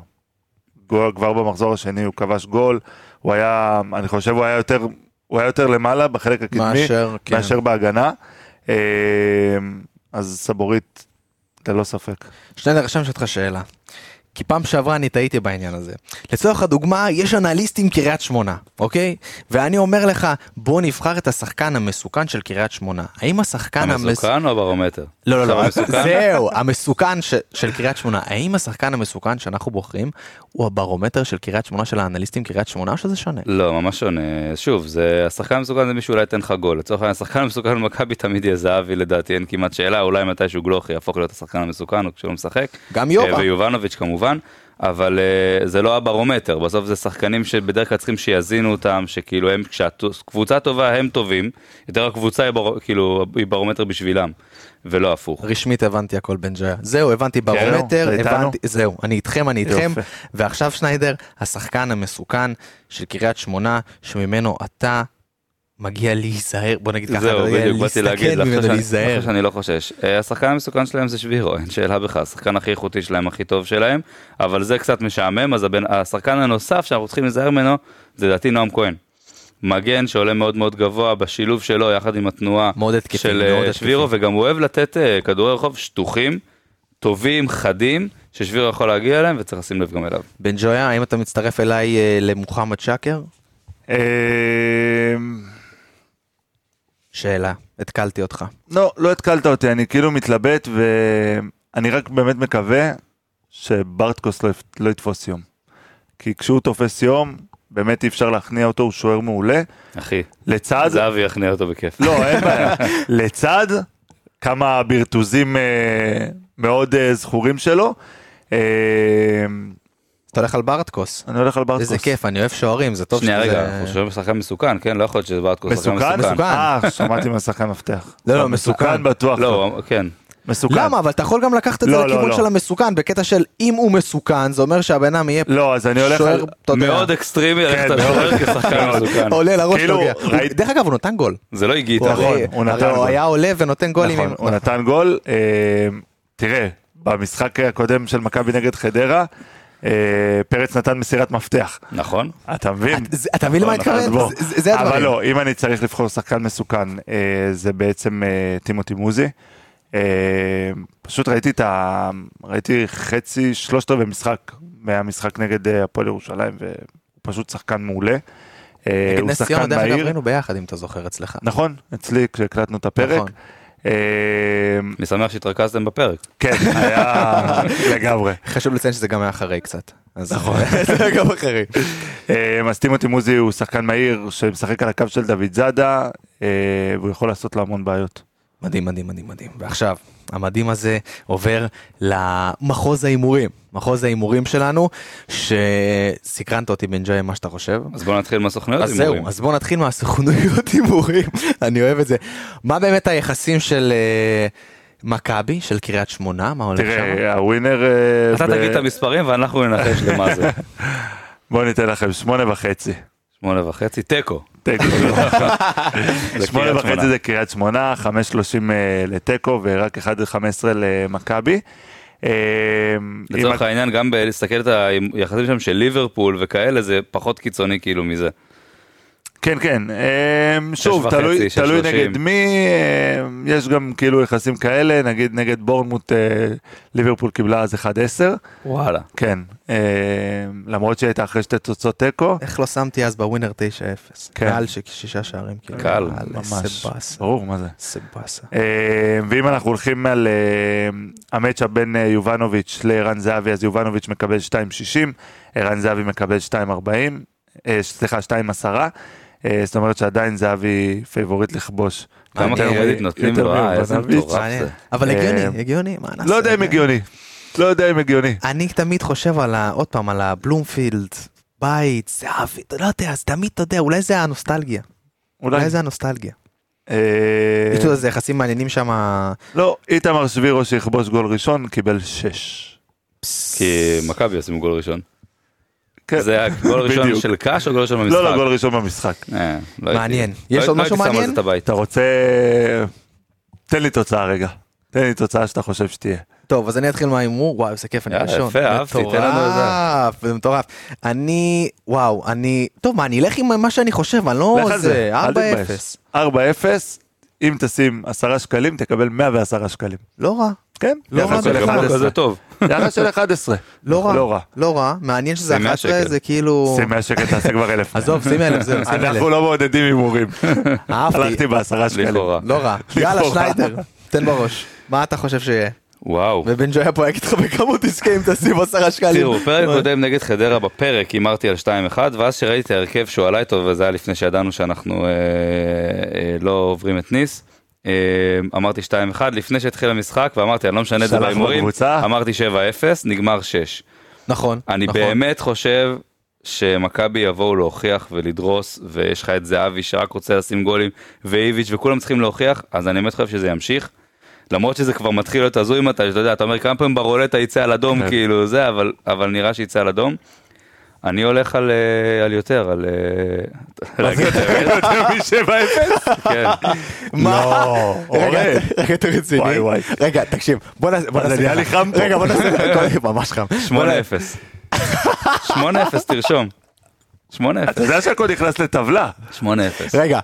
גול, כבר במחזור השני הוא כבש גול, הוא היה, אני חושב הוא היה יותר, הוא היה יותר למעלה בחלק הקדמי, מאשר, כן. מאשר בהגנה. אה, אז סבורית, ללא ספק. שנייה, עכשיו אשאל אותך שאלה. כי פעם שעברה אני טעיתי בעניין הזה. לצורך הדוגמה, יש אנליסטים קריית שמונה, אוקיי? ואני אומר לך, בוא נבחר את השחקן המסוכן של קריית שמונה. האם השחקן המס... המסוכן או הברומטר? לא, לא, לא, המסוכן? זהו, המסוכן ש- של קריית שמונה. האם השחקן המסוכן שאנחנו בוחרים הוא הברומטר של קריית שמונה של האנליסטים קריית שמונה או שזה שונה? לא, ממש שונה. שוב, זה השחקן המסוכן זה מישהו אולי ייתן לך גול. לצורך העניין, השחקן המסוכן במכבי תמיד יהיה זהבי לדעתי, אין כמעט שאלה, אולי מתישהו גלוכי יהפוך להיות השחקן המסוכן כשהוא משחק. גם יובה. אה, ויובנוביץ' כמובן. אבל אה, זה לא הברומטר, בסוף זה שחקנים שבדרך כלל צריכים שיזינו אותם, שכאילו הם, כשהקבוצה טובה הם טובים, יותר הקבוצה היא, בר, כאילו, היא ברומטר בשבילם, ולא הפוך. רשמית הבנתי הכל בן ג'ויה. זהו, הבנתי ברומטר, זה איתנו? הבנתי, זהו, אני איתכם, אני איתכם. יופי. ועכשיו שניידר, השחקן המסוכן של קריית שמונה, שממנו אתה מגיע להיזהר, בוא נגיד ככה, זהו, בדיוק, באתי להגיד, לך להיזהר. לך שאני לא חושש. אה, השחקן המסוכן שלהם זה שבירו, אין שאלה בכלל, השחקן הכי איכותי שלהם, הכי טוב שלהם, אבל זה קצת משעמם, אז הבן- השחקן הנוסף שאנחנו צריכים להיזהר ממנו, זה לדעתי נועם כהן. מגן שעולה מאוד מאוד גבוה בשילוב שלו יחד עם התנועה של אה. שבירו, וגם הוא אוהב לתת אה, כדורי רחוב שטוחים, טובים, חדים, ששבירו יכול להגיע אליהם וצריך לשים לב גם אליו. בן ג'ויה, האם אתה מצטרף אליי למוחמד שקר? שאלה, התקלתי אותך. לא, לא התקלת אותי, אני כאילו מתלבט ואני רק באמת מקווה שברטקוס לא, לא יתפוס יום. כי כשהוא תופס יום, באמת אי אפשר להכניע אותו, הוא שוער מעולה. אחי, לצד, זהבי יכניע אותו בכיף. לא, אין בעיה. לצד כמה ברטוזים אה, מאוד אה, זכורים שלו. אה, אתה הולך על ברטקוס. אני הולך על ברטקוס. איזה כיף, אני אוהב שוערים, זה טוב שנייה שזה- רגע, אנחנו שומעים בשחקן מסוכן, כן? לא יכול להיות שזה ברטקוס שחקן מסוכן? מסוכן. אה, שמעתי מהשחקן מפתח. לא, לא, מסוכן. בטוח. לא, כן. מסוכן. למה? אבל אתה יכול גם לקחת את זה לא, לא, לכיוון לא. של המסוכן, בקטע של אם הוא מסוכן, זה אומר שהבן אדם יהיה לא, אז אני הולך שוער, על... מאוד אקסטרימי ללכת על. שוער כשחקן מסוכן. עולה לראש כאילו, נוגע. ראית- דרך אגב, הוא נתן גול. זה לא הגיע. נכון, הוא נתן הרי הוא גול. היה עולה ונותן גולים. נכון, הוא נתן גול. אה, תראה, במשחק הקודם של מכבי נגד חדרה, פרץ נתן מסירת מפתח. נכון. אתה מבין? אתה מבין למה נכון? בוא. זה- הדברים. אבל לא, אם אני צריך לבחור שחקן מסוכן, אה, זה בעצם אה, טימותי מוזי. אה, פשוט ראיתי את ה... ראיתי חצי, שלושת רבעי משחק מהמשחק נגד אה, הפועל ירושלים, והוא פשוט שחקן מעולה. אה, נגד הוא נס ציונה, שחקן דרך אגב, מהיר. ראינו ביחד, אם אתה זוכר אצלך. נכון, אצלי כשהקלטנו את הפרק. נכון. אה, אני שמח שהתרכזתם בפרק. כן, היה לגמרי. חשוב לציין שזה גם היה אחרי קצת. נכון. זה גם אחרי. אה, אז טימותי מוזי הוא שחקן מהיר שמשחק על הקו של דוד זאדה, אה, והוא יכול לעשות לו המון בעיות. מדהים, מדהים, מדהים, מדהים. ועכשיו, המדהים הזה עובר למחוז ההימורים. מחוז ההימורים שלנו, שסקרנת אותי בן ג'וי מה שאתה חושב. אז בואו נתחיל מהסוכנויות אז זהו, הימורים. אז בואו נתחיל מהסוכנויות הימורים, אני אוהב את זה. מה באמת היחסים של אה, מכבי, של קריית שמונה, מה הולך שם? תראה, הווינר... אה, אתה ב- תגיד את המספרים ואנחנו ננחש למה זה. בואו ניתן לכם שמונה וחצי. שמונה וחצי, תיקו. שמונה וחצי. זה קריית שמונה, חמש שלושים אה, לתיקו ורק אחד חמש עשרה למכבי. אה, לצורך העניין, גם בלהסתכל את היחסים שם של ליברפול וכאלה, זה פחות קיצוני כאילו מזה. כן, כן. אמ, שוב, תלוי, תלוי. נגד מי, אמ, יש גם כאילו יחסים כאלה, נגיד נגד בורנמוט, אה, ליברפול קיבלה אז 1-10, וואלה. כן, אמ, למרות שהיא הייתה אחרי שתי תוצאות תיקו, איך לא שמתי אז בווינר 9-0? כן. ש- שישה שערים. כאילו. קל, ממש, איזה באסה. ברור מה זה. איזה באסה. אמ, ואם אנחנו הולכים על ה matchup בין אה, יובנוביץ' לערן זהבי, אז יובנוביץ' מקבל 2.60, ערן זהבי מקבל 2.40, אה, סליחה, 2.10, אה, זאת אומרת שעדיין זהבי favorite לכבוש. כמה מעניין. קרדיט נותנים לו, אה, איזה. מטורף. זה. אבל אה, הגיוני, הגיוני, מה נעשה? לא יודע אם הגיוני. לא יודע אם הגיוני. אני תמיד חושב על ה... עוד פעם, על הבלומפילד, בית, זהבי, אתה לא יודע, אז תמיד, אתה יודע, אולי זה הנוסטלגיה. אולי. אולי זה הנוסטלגיה. אה, יש לו איזה יחסים מעניינים שם. לא, איתמר שבירו שיכבוש גול ראשון קיבל 6. כי מכבי עושים גול ראשון. כן. זה היה גול ראשון. של קאש או גול ראשון במשחק? לא, לא, גול ראשון במשחק. אה, לא מעניין. לא יש עוד משהו מעניין? זה. אתה רוצה... תן לי תוצאה רגע. תן לי תוצאה שאתה חושב שתהיה. טוב, אז אני אתחיל מההימור, וואו, איזה כיף, אני ראשון. יפה, אהבתי, תן לנו את זה. מטורף, זה מטורף. אני, וואו, אני, טוב, מה, אני אלך עם מה שאני חושב, אני לא, לך על זה, אל 4-0. תתבייש. 4-0. אם תשים עשרה שקלים, תקבל 110 שקלים. לא רע. כן? לא רע של בכלל. גם לא 11. כזה טוב. יחס של 11. לא רע. לא רע. לא רע. מעניין שזה שים 100 11 שקל. זה כאילו... שים 100 שקל, תעשה כבר אלף. עזוב, שים אלף, זהו, שים אלף. אנחנו לא מעודדים הימורים. אהבתי. הלכתי בעשרה שקלים. לכאורה. לא רע. יאללה. שניידר, תן בראש. מה אתה חושב שיהיה? וואו. ובן ג'ויה פה יגיד לך בכמות תזכה אם תשים עשרה שקלים. תראו, פרק קודם נגד חדרה בפרק הימרתי על 2-1 ואז שראיתי את ההרכב שהוא עלה איתו וזה היה לפני שידענו שאנחנו אה, אה, לא עוברים את ניס. אה, אמרתי 2-1 לפני שהתחיל המשחק ואמרתי אני לא משנה את זה בהימורים. אמרתי 7-0 נגמר 6. נכון. אני נכון. באמת חושב שמכבי יבואו להוכיח ולדרוס ויש לך את זהבי שרק רוצה לשים גולים ואיביץ' וכולם צריכים להוכיח אז אני באמת חושב שזה ימשיך. למרות שזה כבר מתחיל להיות הזוי מתי שאתה יודע אתה אומר כמה פעמים ברולטה יצא על אדום כן. כאילו זה אבל אבל נראה שיצא על אדום. אני הולך על, אה, על יותר על אה, להגיד את האמת, יותר משבע אפס? כן. מה? לא, רגע. רגע, אתה רציני? וואי, וואי. רגע, תקשיב, בוא נעשה... בוא זה נעשה נהיה. לי חם פה. רגע, בוא נעשה... ממש חם. 8-0. 8-0 תרשום. 8-0. אתה יודע שהכל נכנס לטבלה. 8-0. רגע,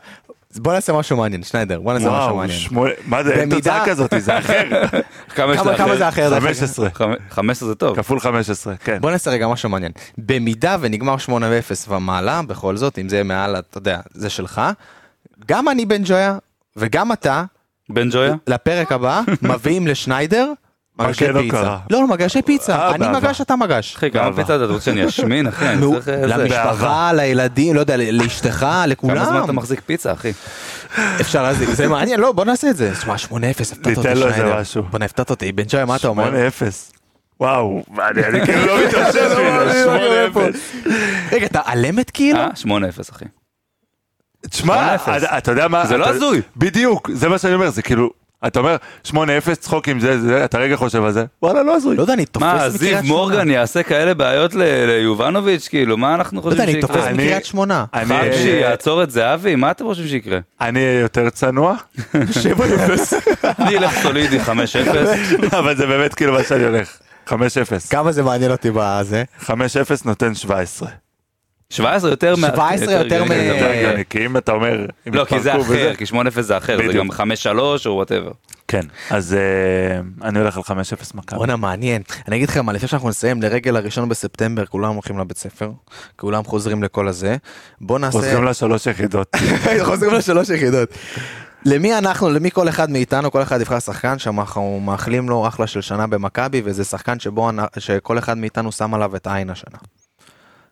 בוא נעשה משהו מעניין, שניידר, בוא נעשה משהו מעניין. מה זה, אין תוצאה כזאת, זה אחר. כמה זה אחר? דרך אגב? 15, 15 זה טוב. כפול 15, כן. בוא נעשה רגע משהו מעניין. במידה ונגמר 8-0 ומעלה, בכל זאת, אם זה מעל, אתה יודע, זה שלך, גם אני בן ג'ויה וגם אתה, בן ג'ויה? לפרק הבא, מביאים לשניידר מגשי או פיצה. קרה? לא, לא, מגשי פיצה. אה, אני. מגש, אתה מגש. אחי, כמה. פיצה אתה רוצה שאני אשמין, אחי? אה. למשפחה, לילדים, לא יודע, לאשתך, כמה זמן אתה לכולם. מחזיק פיצה, אחי? אפשר להזיק, זה מעניין, לא, בוא נעשה את זה. תשמע, 8-0, הפתעת אותי, ניתן לו איזה. משהו. בוא נפתעת אותי. בן ג'ויה, מה אתה אומר? 8-0. וואו, אני כאילו לא מתרשם מזה, 8-0. רגע, אתה על אמת כאילו? אה? 8-0, אחי. תשמע, 8-0. אתה- יודע מה... זה לא הזוי. בדיוק, זה מה שאני אומר, זה כאילו... אתה אומר 8-0 צחוק עם זה, זה, אתה רגע חושב על זה, וואלה לא הזוי. לא יודע, אני תופס מה, מקריית זיו שמונה. מורגן יעשה כאלה בעיות ל- ליובנוביץ'? כאילו, מה אנחנו לא יודע, חושבים אני תופס שיקרה? מקריית שמונה. אני- חבשי יעצור את זהבי? מה אתם חושבים שיקרה? אני יותר צנוע, 7-0. אני אלך סולידי 5-0. אבל זה באמת כאילו מה שאני הולך. 5-0. כמה זה מעניין אותי בזה? 5-0 נותן 17. 17 יותר מה... 17 יותר מ- כי אם אתה אומר... לא, כי זה אחר, כי 8-0 זה אחר, זה. גם 5-3 או וואטאבר. כן, אז אה, אני הולך על 5-0 מכבי. בואנה מעניין. אני אגיד לכם מה, לפני שאנחנו נסיים לרגל הראשון בספטמבר, כולם הולכים לבית ספר, כולם חוזרים לכל הזה. בוא נעשה... חוזרים לשלוש יחידות. חוזרים לשלוש יחידות. למי אנחנו, למי כל אחד מאיתנו, כל אחד יבחר שחקן שאנחנו מאחלים לו אחלה של שנה במכבי, וזה שחקן שבו, שכל אחד מאיתנו שם עליו את העין השנה.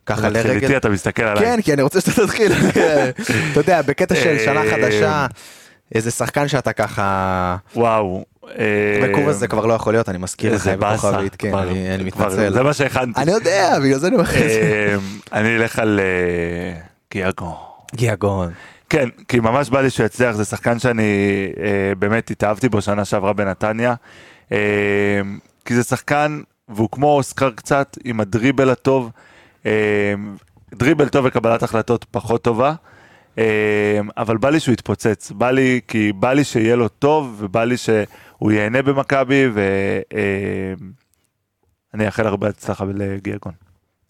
ככה תתחיל לרגל... איתי, אתה מסתכל עליי. כן, כי אני רוצה שאתה תתחיל. אתה יודע, בקטע של שנה אה, חדשה, איזה שחקן שאתה ככה... וואו. אה, וקובס זה כבר לא יכול להיות, אני מזכיר לך, איזה באסה. אני מתנצל. זה מה שהכנתי. אני יודע, בגלל זה אני זה. אה, אני אלך על אה, גיאגו. גיאגון. כן, כי ממש בא לי שהוא יצליח, זה שחקן שאני באמת התאהבתי בו שנה שעברה בנתניה. כי זה שחקן, והוא כמו אוסקר קצת, עם הדריבל הטוב. אה, דריבל טוב וקבלת החלטות פחות טובה. אה, אבל בא לי שהוא יתפוצץ, בא לי, כי בא לי שיהיה לו טוב, ובא לי שהוא ייהנה במכבי, ואני אאחל הרבה הצלחה לגיאגון.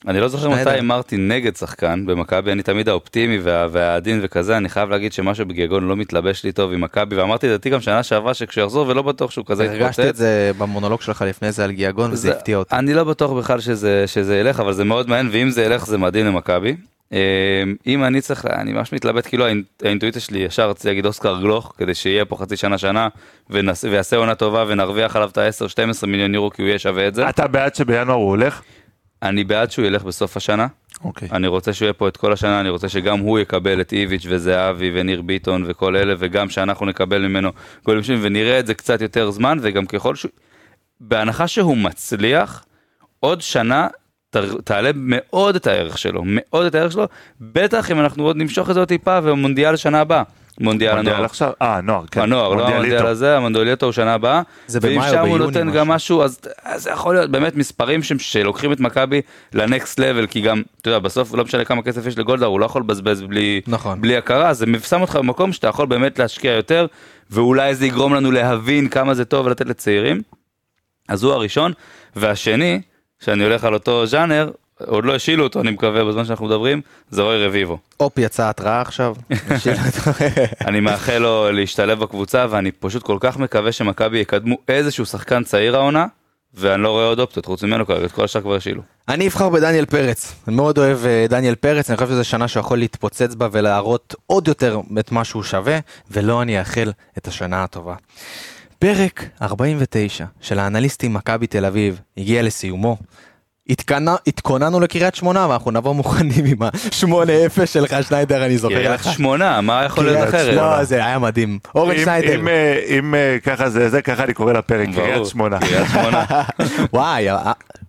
אני לא זוכר. מתי הימרתי נגד שחקן במכבי, אני תמיד האופטימי וה- והעדין וכזה, אני חייב להגיד שמשהו בגיגון לא מתלבש לי טוב עם מכבי, ואמרתי לדעתי גם שנה שעברה שכשהוא יחזור ולא בטוח שהוא כזה הרגשתי את יתפוצץ. זה במונולוג שלך לפני זה על גיאגון, וזה זה- הפתיע אותי. אני לא בטוח בכלל שזה, שזה ילך, אבל זה מאוד מעניין, ואם זה ילך זה מדהים למכבי. אה, אם אני צריך, אני ממש מתלבט, כאילו האינ- האינטואיציה שלי ישר רציתי להגיד אוסקר גלוך, כדי שיהיה פה חצי שנה שנה, ויעשה עונה טובה ונרוויח עליו את ה-10-12 מיליון יורו כי הוא יהיה שווה את זה. אתה בעד שבינואר הוא הולך? אני בעד שהוא ילך בסוף השנה. אוקיי. אני רוצה שהוא יהיה פה את כל השנה, אני רוצה שגם הוא יקבל את איביץ' וזהבי וניר ביטון וכל אלה, וגם שאנחנו נקבל ממנו גולים שונים, ונראה את זה קצת יותר זמן, וגם ככל שהוא... בהנחה שהוא מצליח, עוד שנה ת- תעלה מאוד את הערך שלו, מאוד את הערך שלו, בטח אם אנחנו עוד נמשוך את זה עוד טיפה, ומונדיאל שנה הבאה. מונדיאל מונדיאל הנוער. עכשיו? אה, נוער, כן. הנוער, לא. המונדיאל הזה, המונדיאליטו הוא שנה הבאה. זה במאי או ואם שם הוא ביוני נותן. גם משהו, אז זה יכול להיות באמת מספרים שלוקחים את מכבי לנקסט לבל, כי גם, אתה יודע, בסוף לא משנה כמה כסף יש לגולדהר, הוא לא יכול לבזבז בלי, נכון. בלי הכרה, זה שם אותך במקום שאתה יכול באמת להשקיע יותר, ואולי זה יגרום לנו להבין כמה זה טוב לתת לצעירים. אז הוא הראשון, והשני, שאני הולך על אותו ז'אנר, עוד לא השילו אותו, אני מקווה, בזמן שאנחנו מדברים, זה רוי רביבו. הופ, יצאה התראה עכשיו. אני מאחל לו להשתלב בקבוצה, ואני פשוט כל כך מקווה שמכבי יקדמו איזשהו שחקן צעיר העונה, ואני לא רואה עוד אופציות, חוץ ממנו כרגע, את כל השאר כבר השילו. אני אבחר בדניאל פרץ, אני מאוד אוהב אה, דניאל פרץ, אני חושב שזו שנה שיכול להתפוצץ בה ולהראות עוד יותר את מה שהוא שווה, ולא אני אאחל את השנה הטובה. פרק 49 של האנליסטים מכבי תל אביב הגיע לסיומו. התכוננו- לקריית שמונה ואנחנו נבוא מוכנים עם ה-8-0 שלך שניידר אני זוכר קריית לך. שמונה, מה יכול להיות קריית אחרת? שמונה, זה היה מדהים. אורן שניידר. אם, אה, אם אה, ככה זה, זה ככה אני קורא לפרק. קריית שמונה. קריית שמונה. וואי,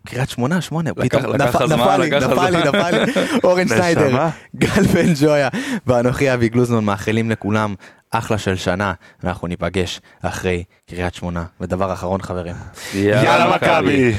קריית שמונה, שמונה, פתאום נפל לי, נפל לי. נפל לי, אורן. שניידר, גל בן ג'ויה ואנוכי אבי גלוזמן מאחלים לכולם אחלה של שנה, ואנחנו ניפגש אחרי קריית שמונה. ודבר אחרון חברים, יאללה מכבי.